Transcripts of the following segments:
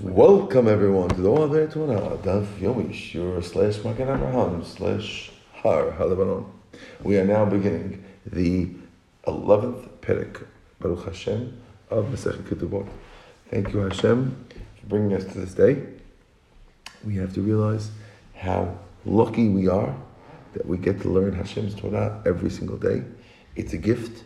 Welcome everyone to the Oav Tuna Daf Yomi Shur slash Magen Abraham slash Har Halebanon. We are now beginning the eleventh Perek Baruch Hashem of Masechet Ketubot. Thank you Hashem for bringing us to this day. We have to realize how lucky we are that we get to learn Hashem's Torah every single day. It's a gift.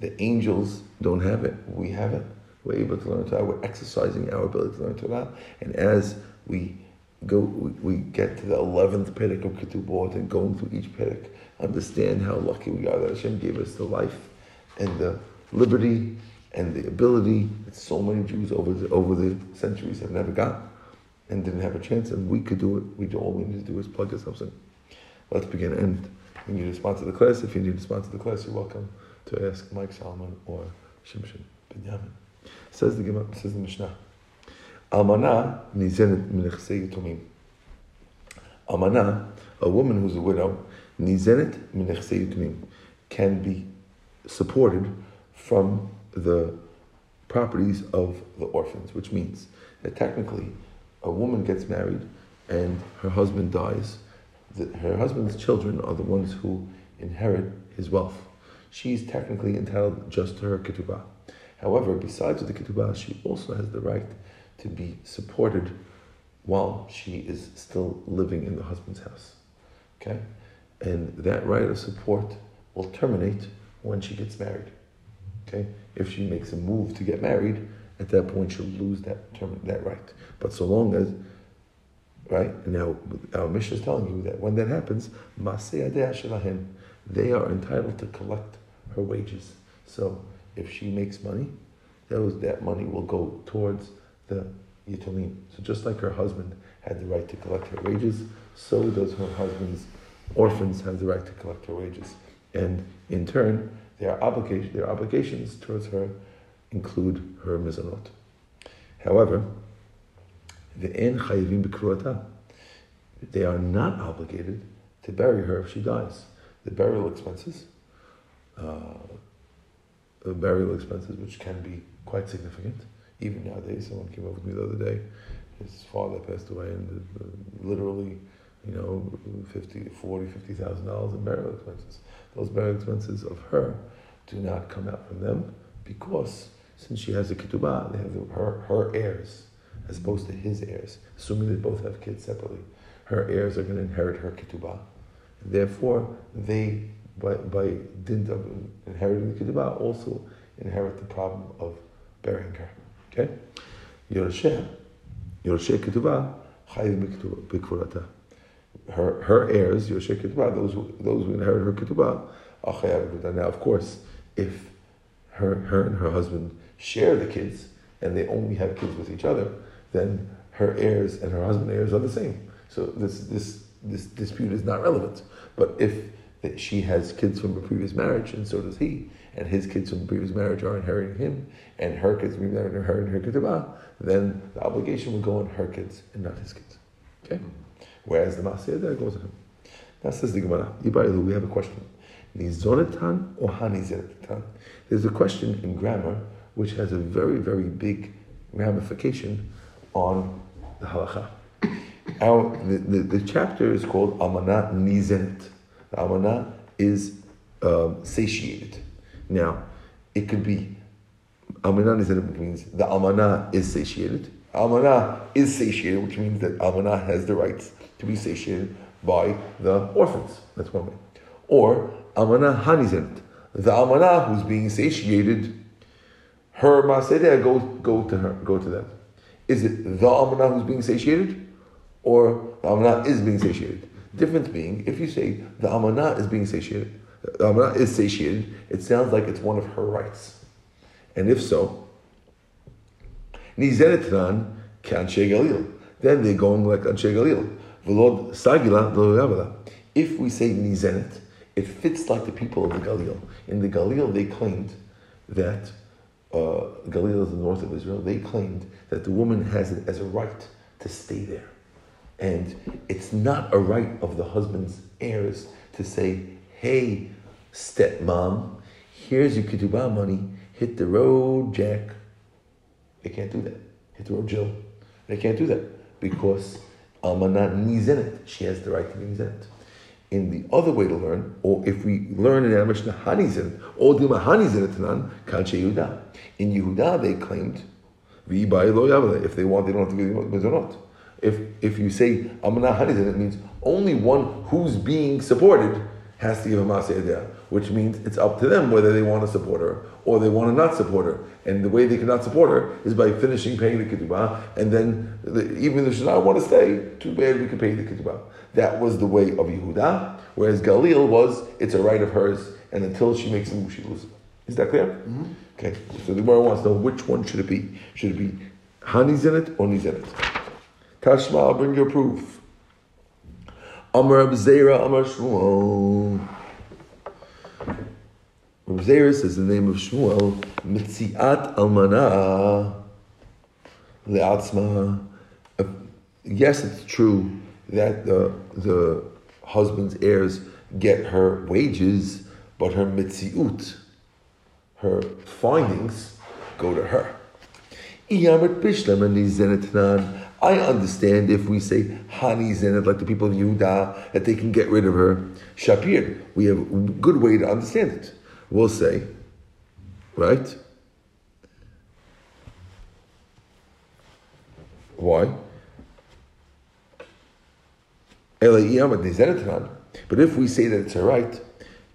The angels don't have it. We have it. We're able to learn Torah. We're exercising our ability to learn Torah. And as we go, we, we get to the 11th Perek of Ketubot and going through each Perek, understand how lucky we are that Hashem gave us the life and the liberty and the ability that so many Jews over the, over the centuries have never got and didn't have a chance. And we could do it. We do, all we need to do is plug ourselves in. Let's begin. And end. you need to sponsor the class. If you need to sponsor the class, you're welcome to ask Mike Solomon or Shimshon Binyamin. Says the Gemara, says the Mishnah. Almana nizenet minechsei yitomim. Almana, a woman who's a widow, nizenet minechsei yitomim, can be supported from the properties of the orphans, which means that technically a woman gets married and her husband dies. The, her husband's children are the ones who inherit his wealth. She's technically entitled just to her ketubah. However, besides the ketubah, she also has the right to be supported while she is still living in the husband's house. Okay? And that right of support will terminate when she gets married. Okay? If she makes a move to get married, at that point she'll lose that term, that right. But so long as right now, our mission is telling you that when that happens, they are entitled to collect her wages. So if she makes money, those that money will go towards the yitomim. So just like her husband had the right to collect her wages, so does her husband's orphans have the right to collect her wages. And in turn, their obligation their obligations towards her include her mizanot. However, the en chayivim they are not obligated to bury her if she dies. The burial expenses, uh, the burial expenses, which can be quite significant, even nowadays. Someone came over to me the other day. His father passed away, and literally, you know, 50, 40, 50,000 dollars in burial expenses. Those burial expenses of her do not come out from them because since she has a ketubah, they have her her heirs as opposed to his heirs, assuming they both have kids separately. Her heirs are going to inherit her ketubah. Therefore, they by, by dint of inheriting the ketubah, also inherit the problem of burying her. Okay? Yorsheh, Yorsheh ketubah, chayiv b'kvurata. Her, her heirs, Yorsheh ketubah, those those who inherit her ketubah, are chayav Now, of course, if her, her and her husband share the kids, and they only have kids with each other, then her heirs and her husband's heirs are the same. So this, this, this dispute is not relevant. But if that she has kids from a previous marriage, and so does he, and his kids from the previous marriage are inheriting him, and her kids from are inheriting her ketubah, then the obligation would go on her kids and not his kids. Okay? Whereas the Masiyah there goes on him. That says the Gemara. We have a question. Nizonatan or hanizonatan? There's a question in grammar which has a very, very big ramification on the halacha. Our, the, the, the chapter is called Amanat Nizenet. The almana is um, satiated. Now, it could be almana which means the almana is satiated. Almana is satiated, which means that almana has the rights to be satiated by the orphans. That's one way. Or almana hanizenet. The almana who's being satiated, her masedeh go go to her, go to them. Is it the almana who's being satiated, or the almana is being satiated? Difference being, if you say the amana is being satiated, the amana is satiated, it sounds like it's one of her rights. And if so, nizenetran kanshe galil. Then they're going like anshe galil. V'lod sagila If we say nizenet, it fits like the people of the Galil. In the Galil, they claimed that uh, Galil is the north of Israel. They claimed that the woman has it as a right to stay there. And it's not a right of the husband's heirs to say, hey, stepmom, here's your ketubah money, hit the road, Jack. They can't do that. Hit the road, Jill. They can't do that because Almanah needs in it. She has the right to be nizenet. In the other way to learn, or if we learn in our Mishnah hanizenet, or dima hanizenet tanan, kanche Yehuda. In Yehuda, they claimed, if they want, they don't have to give the mezonot. If if you say Almana hanizenet, it means only one who's being supported has to give a Maseh which means it's up to them whether they want to support her or they want to not support her. And the way they cannot support her is by finishing paying the ketubah, and then the, even if she not want to stay, too bad we can pay the ketubah. That was the way of Yehuda, whereas Galil was, it's a right of hers, and until she makes a move, she loses. Is that clear? Mm-hmm. Okay, so the Gemara wants to know which one should it be? Should it be it or it? Tashma, I'll bring your proof. Amar Abzera, Amar Shmuel. Abzera says the name of Shmuel, Mitziat Almana Le'atzma. Uh, yes, it's true that the, the husband's heirs get her wages, but her mitziut, her findings, go to her. I understand if we say Hani's in it, like the people of Yehuda, that they can get rid of her. Shapir, we have a good way to understand it. We'll say, right? Why? But if we say that it's a right,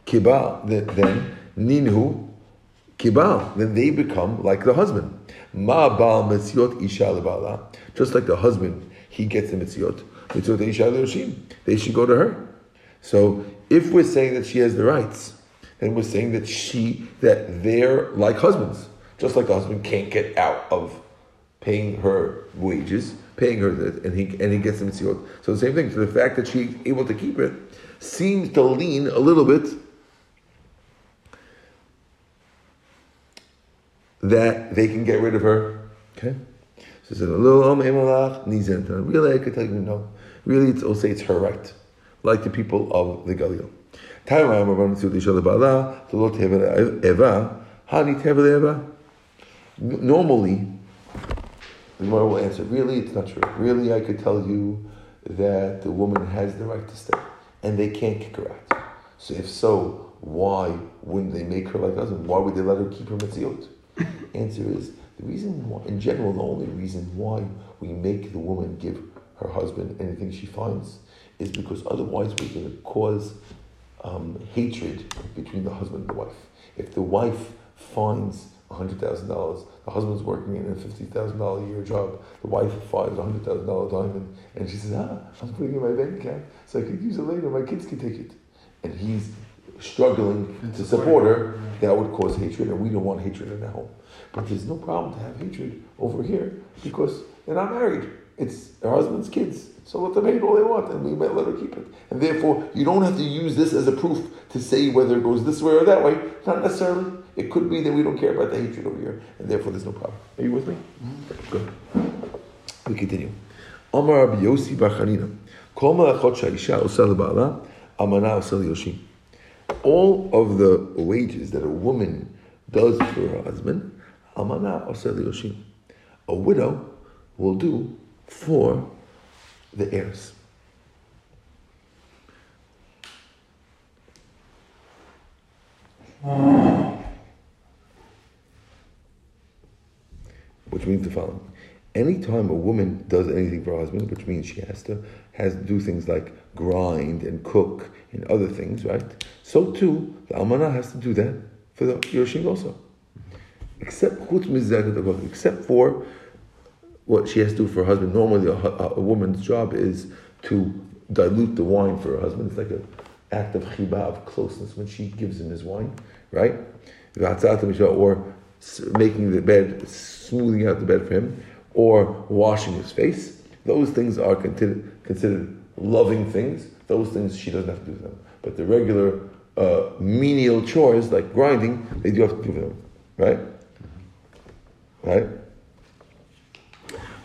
kibah, then ninhu, kibah, then they become like the husband. Ma bal isha Just like the husband, he gets the leoshim. They should go to her. So if we're saying that she has the rights, then we're saying that she, that they're like husbands. Just like the husband can't get out of paying her wages, paying her and he and he gets the mitziot. So the same thing. So the fact that she's able to keep it seems to lean a little bit that they can get rid of her. Okay? So said, Really, I could tell you no. Really, it's, I'll say it's her right. Like the people of the Galil. Normally, the Gemara will answer, really, it's not true. Really, I could tell you that the woman has the right to stay, and they can't kick her out. So if so, why wouldn't they make her like us, and why would they let her keep her mitzvot? Answer is the reason why, in general, the only reason why we make the woman give her husband anything she finds is because otherwise we're going to cause um, hatred between the husband and the wife. If the wife finds $100,000, the husband's working in a $50,000 a year job, the wife finds a $100,000 diamond, and she says, ah, I'm putting it in my bank account so I could use it later, my kids can take it. And he's struggling to support her, that would cause hatred, and we don't want hatred in the home. But there's no problem to have hatred over here because they're not married. It's her husband's kids. So let them hate all they want, and we might let her keep it. And therefore, you don't have to use this as a proof to say whether it goes this way or that way. Not necessarily. It could be that we don't care about the hatred over here, and therefore there's no problem. Are you with me? Mm-hmm. Good. We continue. Amar Rabbi Yossi Bar Chanina. Kol malachot sha'isha osel amana osel yoshim all of the wages that a woman does for her husband, almana a widow will do for the heirs. Which means the following. Anytime a woman does anything for her husband, which means she has to has to do things like grind and cook and other things, right? So too, the almana has to do that for the Yoshim also. Except except for what she has to do for her husband. Normally, a, a, woman's job is to dilute the wine for her husband. It's like an act of chiba, of closeness, when she gives him his wine, right? Or making the bed, smoothing out the bed for him, or washing his face. Those things are considered, considered loving things. Those things she doesn't have to do them. But the regular uh, menial chores like grinding, they do have to do them. Right? Right?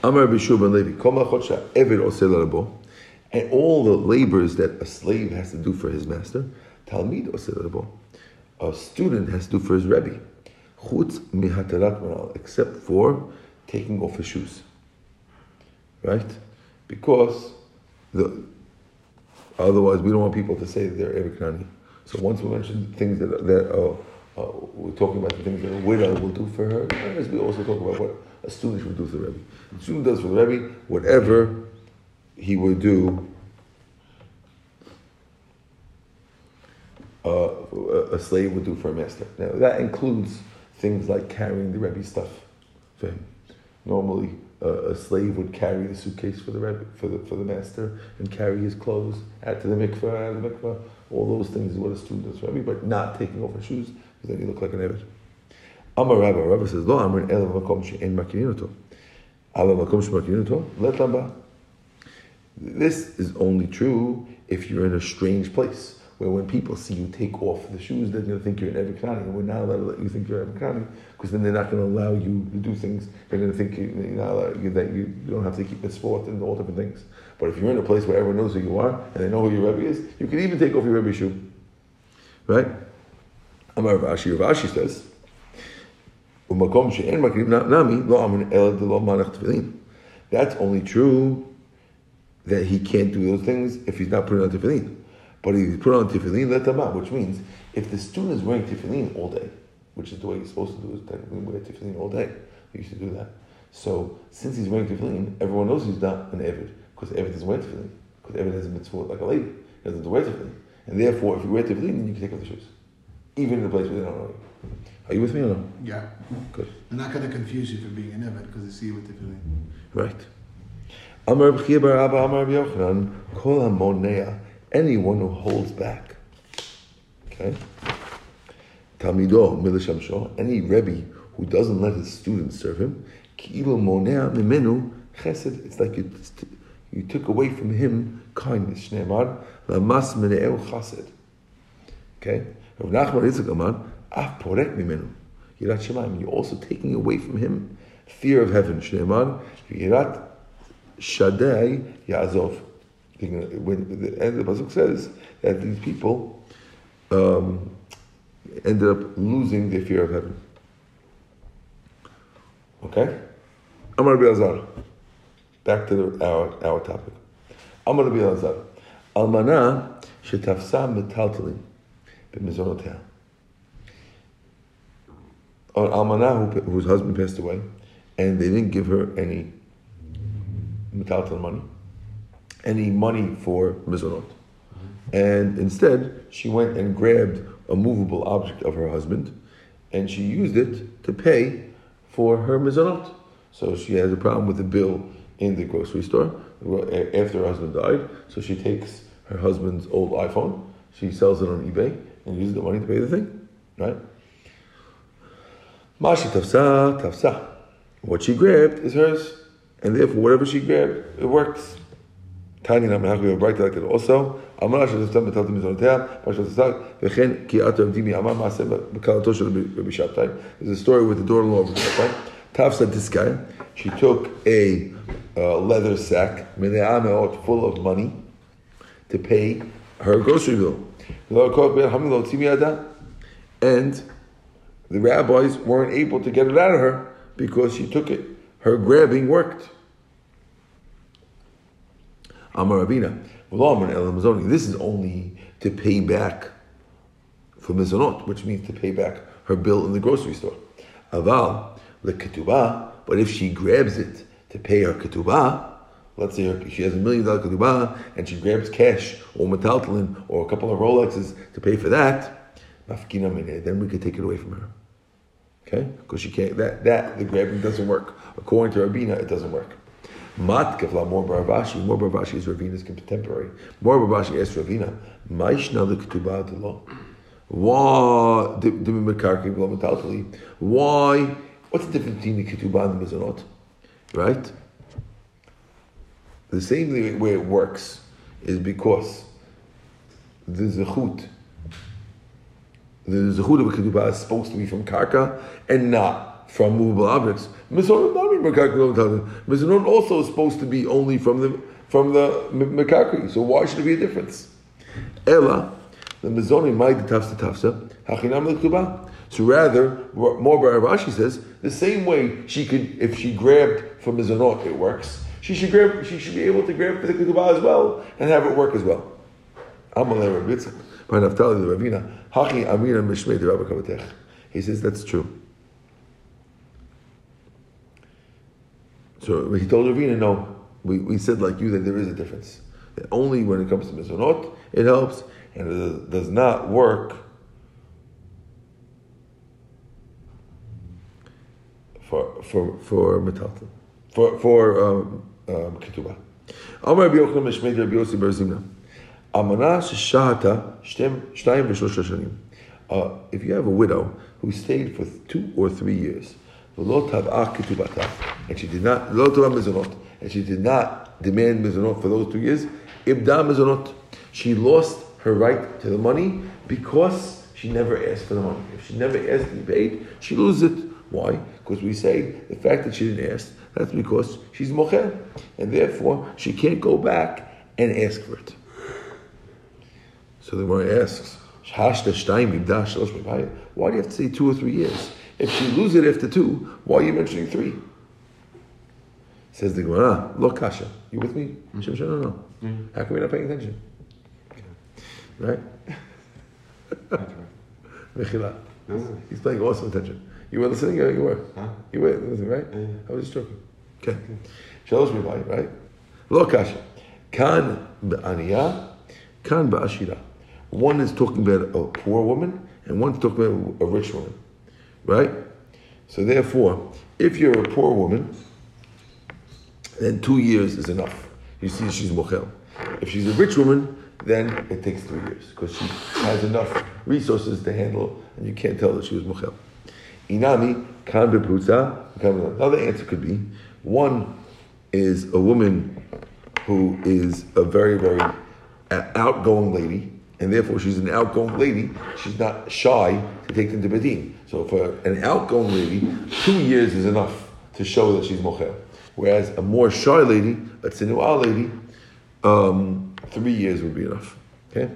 Amar Bishur Levi, Eved and all the labors that a slave has to do for his master, Talmid Oseh a student has to do for his Rebbe, Chutz Mihatarat Except for taking off his shoes. right? Because the otherwise we don't want people to say that they're Eviknani. So once we mention things that that uh, uh, we're talking about the things that a widow will do for her, as we also talk about what a student should do for the Rebbe. A student does for the Rebbe whatever he would do. Uh, a slave would do for a master. Now that includes things like carrying the Rebbe stuff for him. Normally, uh, a slave would carry the suitcase for the Rebbe, for the for the master and carry his clothes out to the mikveh, out of the mikveh. All those things is what a student does for Rebbe, but not taking off his shoes because then you look like an Eved. Amar Rabba, Rabba says, Lo Amrin El Makom She'en Makininuto. Ala Makom She'makininuto, Let Lamba. This is only true if you're in a strange place where when people see you take off the shoes, they're going to think you're an Evikani, we're not allowed to let you think you're an Evikani, because then they're not going to allow you to do things. They're going to think you, you that you, don't have to keep the sport and all different things. But if you're in a place where everyone knows who you are, and they know who your Rebbe is, you can even take off your Rebbe shoe. Right? Amar Rashi, Rashi says, that's only true that he can't do those things if he's not putting on tefillin. But he's put on tefillin, let them out, which means if the student is wearing tefillin all day, which is the way he's supposed to do, is technically wear tefillin all day. He used to do that. So since he's wearing tefillin, everyone knows he's not an Evid, because Evid doesn't wear tefillin. Because Evid has a mitzvah like a lady. He doesn't wear tefillin. And therefore, if you wear tefillin, then you can take off the shoes. Even in a place where they don't know you. Are you with me or no? Yeah. Good. I'm not going to confuse you for being an Evid because I see you with tefillin. Right. Amar B'chia bar Abba Amar Yochanan, Kol HaMonea, anyone who holds back. Okay? Talmido Milashamsho, any Rebbe who doesn't let his students serve him, Mimenu Chesed, it's like you, you took away from him kindness. Shneimar, Lamas Mene'eu Chesed. Okay? Rav Nachman Yitzchak Af Porek Mimenu. Yirat Shemaim, you're also taking away from him fear of heaven. Shneimar, Yirat Shaddai Yazov. When the end of the pasuk says that these people um, ended up losing their fear of heaven. Okay, Amar Azar. Back to the, our our topic. Amar Azar. Almana shetafsa metaltalin b'mizonotea. An almana who, whose husband passed away, and they didn't give her any metaltal money, any money for mizonot. And instead, she went and grabbed a movable object of her husband, and she used it to pay for her mizonot. So she has a problem with the bill in the grocery store uh, after her husband died. So she takes her husband's old iPhone, she sells it on eBay, and uses the money to pay the thing, right? Mashi tafsa, tafsa. What she grabbed is hers, and therefore whatever she grabbed, it works. Tani Namanahu, we have a bright like that also. Amar Asher Tzam Betal Tim Zonotea, Asher Tzak, Vechen Ki Ato Avdimi Amar Maaseh Bekalato Shel Rabbi Shabtai. There's a story with the daughter-in-law of Rabbi Shabtai. Tav said this guy, she took a uh, leather sack, Mile'a Me'ot, full of money, to pay her grocery bill. And the rabbis weren't able to get it out of her because she took it. Her grabbing worked. Amar Rabina. This is only to pay back for mizonot, which means to pay back her bill in the grocery store. Aval leketubah, but if she grabs it to pay her ketubah, let's say her, she has a million dollar ketubah and she grabs cash or metaltalin or a couple of Rolexes to pay for that, then we could take it away from her. Okay, because she can't. That that the grabbing doesn't work. According to Rabina, it doesn't work. Mat kevla more baravashi. More baravashi is Ravina's contemporary. More baravashi asks Ravina, Maishna the ketubah de lo. Why Why? What's the difference between the ketubah and the mizanot? Right. The same way it works is because the zechut, the zechut of a ketubah is supposed to be from karka and not from movable objects. Mizanot also is supposed to be only from the from the mekakri. So why should there be a difference? Ella, the mizonim might tafsa tafsa hachinam lektuba. So rather, more Rashi says the same way she could, if she grabbed from mizanot, it works. she should grab, she should be able to grab for the ketubah as well and have it work as well. Amalei Rabbi Yitzchak, by Naphtali the Ravina, Hachi Amina Mishmei the Rabbi. He says that's true. So he told Ravina, no, we, we said like you that there is a difference. That only when it comes to mizonot it helps, and it does not work for for for metalton, for for um, um, ketubah. Amar Rabbi Yochanan Mishmei Rabbi Yossi Bar Zimra. Amana shehata shtem shtayim v'shlosha shanim. Uh, If you have a widow who stayed for two or three years, and she did not lo tav'ah mizonot, and she did not demand mizonot for those two years, ibda mizonot. She lost her right to the money because she never asked for the money. If she never asked to be paid, she loses it. Why? Because we say the fact that she didn't ask, that's because she's mocher, and therefore she can't go back and ask for it. So the Gemara asks. Why do you have to say two or three years? If she loses it after two, why are you mentioning three? Says the Gemara, "Lo kasha." You with me? Shem, no, no. Mm-hmm. How come you're not paying attention? Right? Mechila. Ah. He's paying awesome attention. You were listening or you were? Huh? You were listening, right? Yeah. I was just joking. Okay. Shalosh b'bayit, right? Lo kasha. Kan b'aniyah, kan ba'ashira. One is talking about a poor woman, and one's talking about a rich woman, right? So therefore, if you're a poor woman, then two years is enough. You see, she's mochel. If she's a rich woman, then it takes three years because she has enough resources to handle, and you can't tell that she was mochel. Inami kan. Another answer could be one is a woman who is a very very outgoing lady, and therefore she's an outgoing lady. She's not shy to take them to bedin. So for an outgoing lady, two years is enough to show that she's mochel. Whereas a more shy lady, a tzinuah lady, um, three years would be enough. Okay,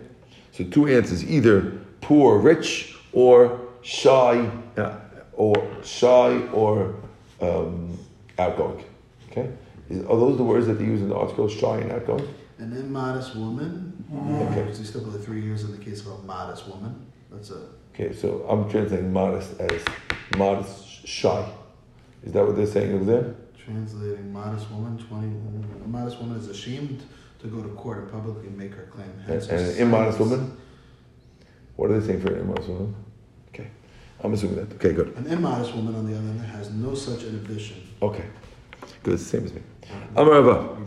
so two answers: either poor, rich, or shy, uh, or shy, or um, outgoing. Okay, are those the words that they use in the article? Shy and outgoing. An immodest woman, Mm-hmm. Okay. So you still go to three years in the case of a modest woman. That's a Okay, so I'm translating modest as modest, shy. Is that what they're saying over there? translating modest woman. Twenty. A modest woman is ashamed to go to court and publicly make her claim. And, Hence and an immodest silence. woman? What are they saying for an immodest woman? Okay, I'm assuming that. Okay, good. An immodest woman, on the other hand, has no such inhibition. Okay, good. It's the same as me. Amarava.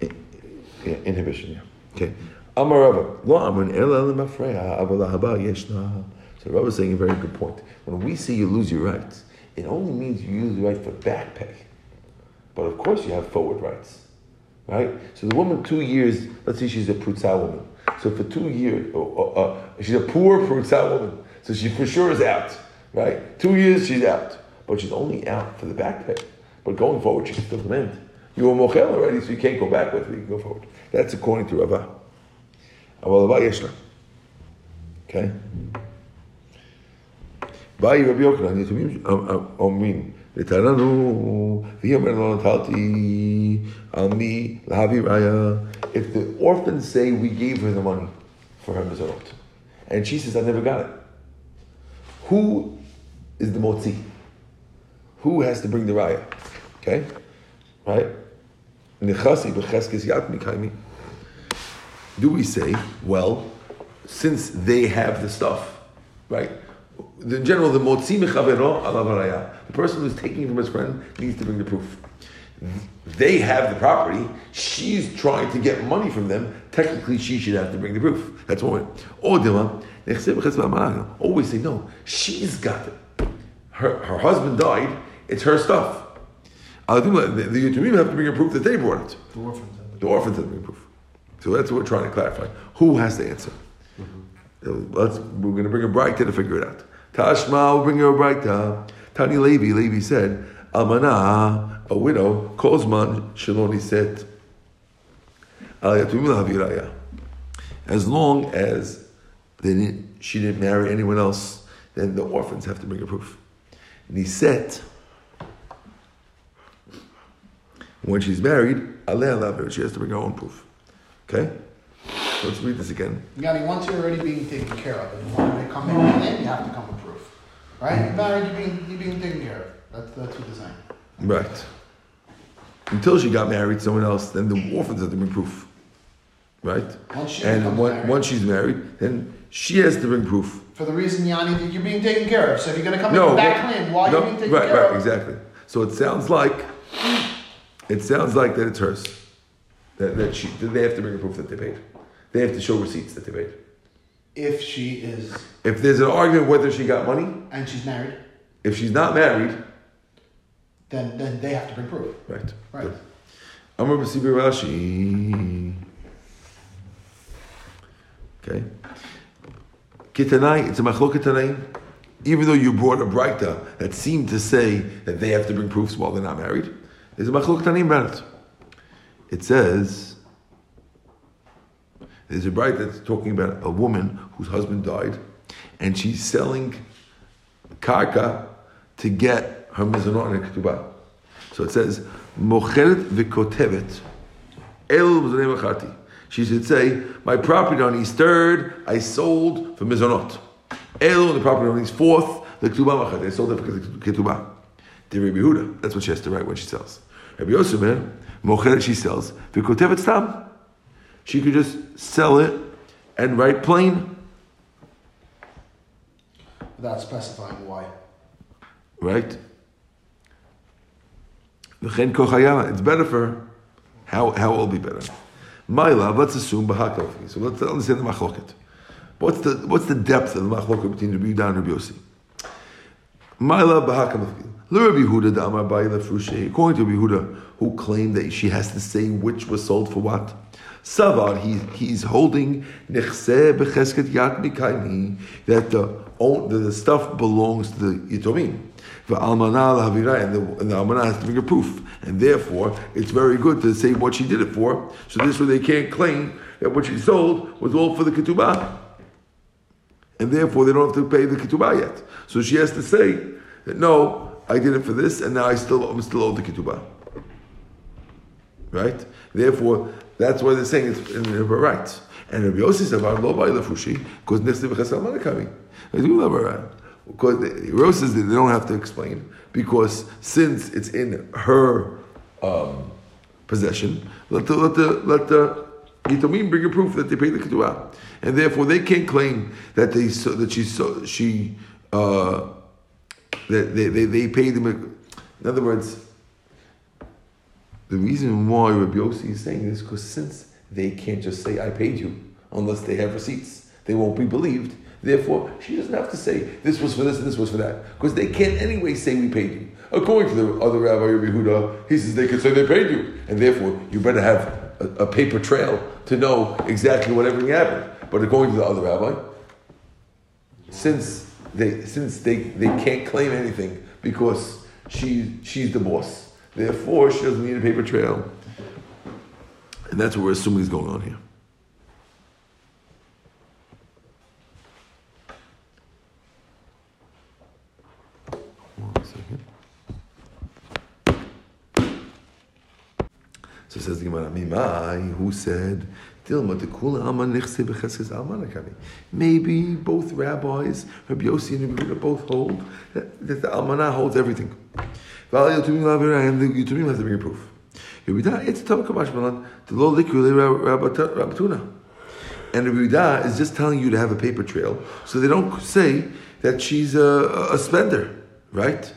Yeah, inhibition, yeah. Okay. Amarava. Lo amrin ela lemafreya avala yeshna. So Rabbi is saying a very good point. When we see you lose your rights, it only means you lose the right for back pay. But of course you have forward rights. Right? So the woman, two years, let's say she's a prutza woman. So for two years, uh, uh, she's a poor prutza woman. So she for sure is out. Right? Two years she's out. But she's only out for the back pay. But going forward, she can still demand. You were mochel already, so you can't go back with it. You can go forward. That's according to Rava. Aval Rava Yeshna. Okay? באי רבי יוחנן, יתומים אומרים, לטעננו, והיא אומרת לא נטלתי על מי להביא ראיה. If the orphans say we gave her the money for her mizorot, and she says I never got it, who is the motzi? Who has to bring the raya? Okay? Right? Nechasi b'cheskes. Do we say, well, since they have the stuff, right? In general, the motzi mechavero alav haraya. The person who's taking from his friend needs to bring the proof. They have the property. She's trying to get money from them. Technically, she should have to bring the proof. That's one way. Or always say no. She's got it. Her, her husband died. It's her stuff. The, the have to bring a proof that they brought it. The orphans have The orphans have to bring proof. So that's what we're trying to clarify. Who has the answer? Mm-hmm. Uh, let's, we're going to bring a bright to figure it out. Tashma, we'll bring her a bright. Tani Levi, Levi said, Almana, a widow, Kozman, Shaloni said, as long as they didn't, she didn't marry anyone else, then the orphans have to bring a proof. Niset, When she's married, aleh alav, she has to bring her own proof. Okay? So let's read this again. Yanni, once you're already being taken care of, and you want to come in it, you have to come with proof. Right? You're married, you're being, you're being taken care of. That's, that's what they're saying. Right. Until she got married to someone else, then the orphans have to bring proof. Right? Once she And married, once she's married, then she has to bring proof. for the reason, Yanni, that you're being taken care of. So if you're going to come No, in with that but- claim while no, you're being taken right, care right, of, exactly. So it sounds like it sounds like that it's hers. That, that she that they have to bring a proof that they paid. They have to show receipts that they paid. if she is, If there's an argument whether she got money, and she's married, if she's not married, then, then they have to bring proof. right. Right. Good. Amar B'Sibir Rashi. Okay. Kitanai, it's a machlok Kitanai. Even though you brought a breita that seemed to say that they have to bring proofs while they're not married, there's a machlok Kitanai about it. Says, there's a bride that's talking about a woman whose husband died, and she's selling karka to get her mizanot and ketubah. So it says, mocheret v'kotevet el machati. She should say, my property on his third, I sold for mizanot. El, the property on his fourth, the ketubah machati. I sold it for ketubah. That's what she has to write when she sells. Rabbi Yosef, mocheret she sells, v'kotevet stam. She could just sell it and write plain, Without specifying why. right? V'chen kochayama. It's better for her. How how will be better? My love. Let's assume bahakal. So let's understand the machloket. What's the what's the depth of the machloket between Rabbi Yehuda and Rabbi Yossi? My love bahakal. Rabbi Yehuda da amar bayi lefrushe. According to Rabbi Yehuda, who claimed that she has to say which was sold for what. Savar, he, he's holding that the, own, the, the stuff belongs to the yitomim. And the, and the almana has to bring a proof, and therefore it's very good to say what she did it for. So this way they can't claim that what she sold was all for the ketubah, and therefore they don't have to pay the ketubah yet. So she has to say that no, I did it for this, and now I still I'm still owed the ketubah. Right? Therefore, that's why they're saying it's in her rights. And Rabbi Yossi said, "I'm lo lefushi because nifsi v'chesel manakami." I do love her. Because Rose says they don't have to explain because since it's in her um, possession, let the let the let the Yitomim bring a proof that they paid the ketubah, and therefore they can't claim that they so, that she so, she uh, that they, they, they paid them. In other words, the reason why Rabbi Yossi is saying this is because since they can't just say I paid you unless they have receipts, they won't be believed. Therefore, she doesn't have to say this was for this and this was for that because they can't anyway say we paid you. According to the other Rabbi Rabbi Huda, he says they could say they paid you, and therefore you better have a, a paper trail to know exactly what everything happened. But according to the other rabbi, since they since they, they can't claim anything because she she's the boss, therefore she doesn't need a paper trail, and that's what we're assuming is going on here. One second. So says the Gemara, Mimai, who said, Dilma de kula alma nichse b'cheskes alma nakami. Maybe both rabbis, Rabbi Yossi and Rabbi Yehuda, both hold that, that the almanah holds everything. And the yotumim has to bring a proof. It's a tav kamash malan, the lo likule rabbatuna. And Rabbi Yehuda is just telling you to have a paper trail, so they don't say that she's a, a spender, right?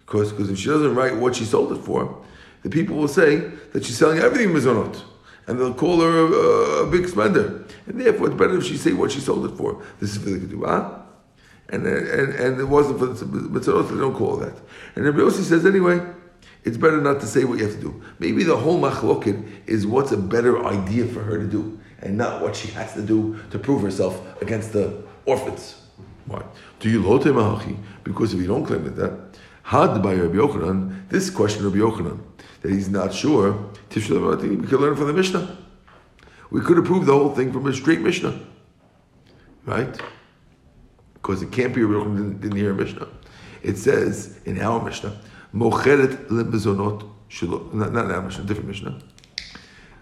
Because because if she doesn't write what she sold it for, the people will say that she's selling everything mizonot, and they'll call her a, a big spender. And therefore, it's better if she say what she sold it for. This is for the ketubah, and and and it wasn't for the mitzvot. They don't call that. And Rabbi Yossi says anyway. It's better not to say what you have to do. Maybe the whole machloket is what's a better idea for her to do, and not what she has to do to prove herself against the orphans. Why? Do you lote mahachi? Because if you don't claim it that, had by Rabbi Yochanan, this question of Rabbi Yochanan, that he's not sure, we could learn from the Mishnah. We could have proved the whole thing from a straight Mishnah. Right? Because it can't be a didn't, didn't hear a Mishnah. It says in our Mishnah, Mocheret lemezonot shelo, not, not that Mishnah, different Mishnah.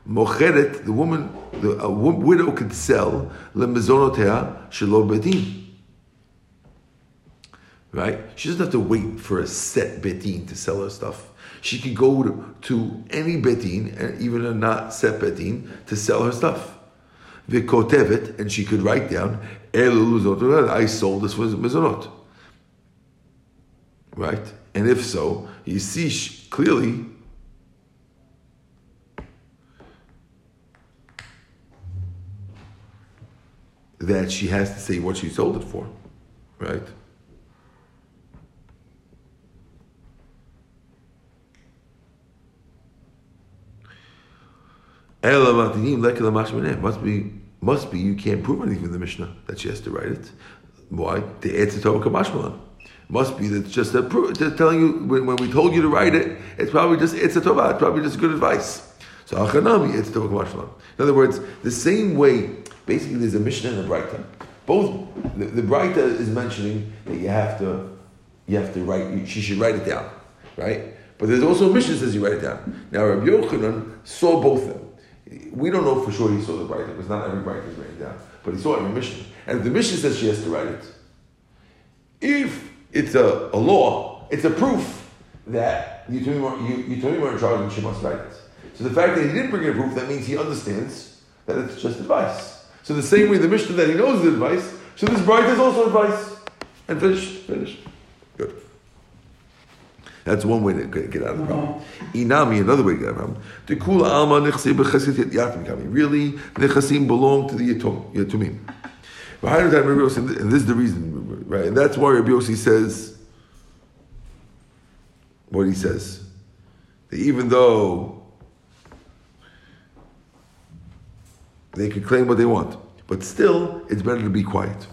Mocheret, the woman, the a widow could sell lemizonotea shelo bedin. Right? She doesn't have to wait for a set betin to sell her stuff. She could go to, to any betin, and even a not set betin, to sell her stuff. V'kotevet, and she could write down, I sold this was mizonot. Right? And if so, you see clearly that she has to say what she sold it for. Right? Must be, must be. You can't prove anything from the Mishnah that she has to write it. Why? The answer to kamashmalan. Must be that just a pro- they're telling you when, when we told you to write it. It's probably just it's a tova. It's probably just good advice. So achanami it's tova kamashmalan. In other words, the same way. Basically, there's a Mishnah and a Braita. Both the, the is mentioning that you have to you have to write. She should write it down, right? But there's also a Mishnah says you write it down. Now Rabbi Yochanan saw both of them. We don't know for sure he saw the Braita because not every Braita is written down, but he saw every mission. And if the mission says she has to write it, if it's a, a law, it's a proof that you told me more, you, you told me more in charge and she must write it. So the fact that he didn't bring in a proof, that means he understands that it's just advice. So the same way the Mishnah that he knows is advice, so this Braita is also advice. And finished, finished. That's one way to get out of the problem. Inami, another way to get out of the problem. The kula alma yatim kami. Really, nechasim belong to the yatum, yatumim. And this is the reason, right? And that's why Rabbi Yossi says what he says. That even though they can claim what they want, but still, it's better to be quiet.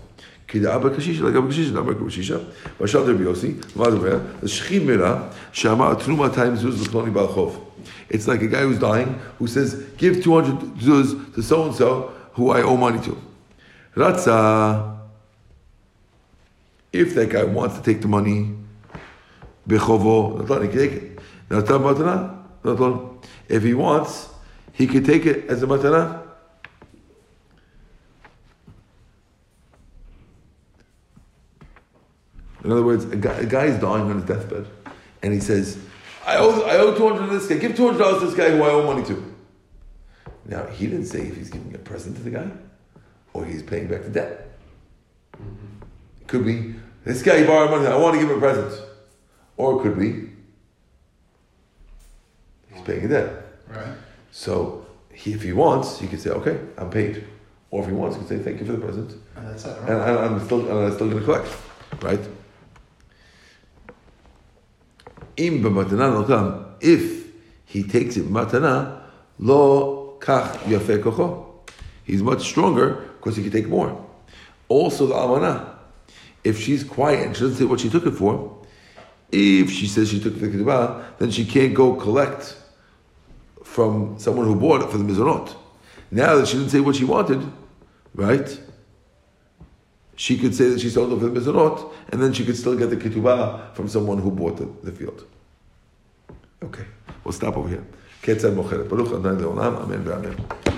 כי דאבא קשישא, לגבי קשישא, דאבא קשישא, משל רבי יוסי, מה זה אומר? זה שכימרה, שאמר תרומה 200 זוז לפלוני בעל חוב. It's like a guy who's dying, who says, give 200 zuz to so-and-so, who I owe money to. Ratza, if that guy wants to take the money, בחובו, נתן, he can take it. נתן מתנה, נתן. If he wants, he can take it as a matana. In other words, a guy, a guy is dying on his deathbed, and he says, "I owe, I owe two hundred to this guy. Give two hundred dollars to this guy who I owe money to." Now he didn't say if he's giving a present to the guy, or he's paying back the debt. It could be this guy he borrowed money. I want to give him a present, or it could be he's paying a debt. Right. So he, if he wants, he could say, "Okay, I'm paid," or if he wants, he could say, "Thank you for the present." And that's it, right? and, and I'm still and I'm still going to collect, right? If he takes it matana, lo kach yafeh kocho. He's much stronger because he can take more. Also the almana, if she's quiet and she doesn't say what she took it for, if she says she took it for the ketubah, then she can't go collect from someone who bought it for the mizonot. Now that she didn't say what she wanted, right? She could say that she sold it for the mizanot, and then she could still get the ketubah from someone who bought the, the field. Okay, we'll stop over here. Ketzad mocheret. Baruch Adonai. Amen ve'amen.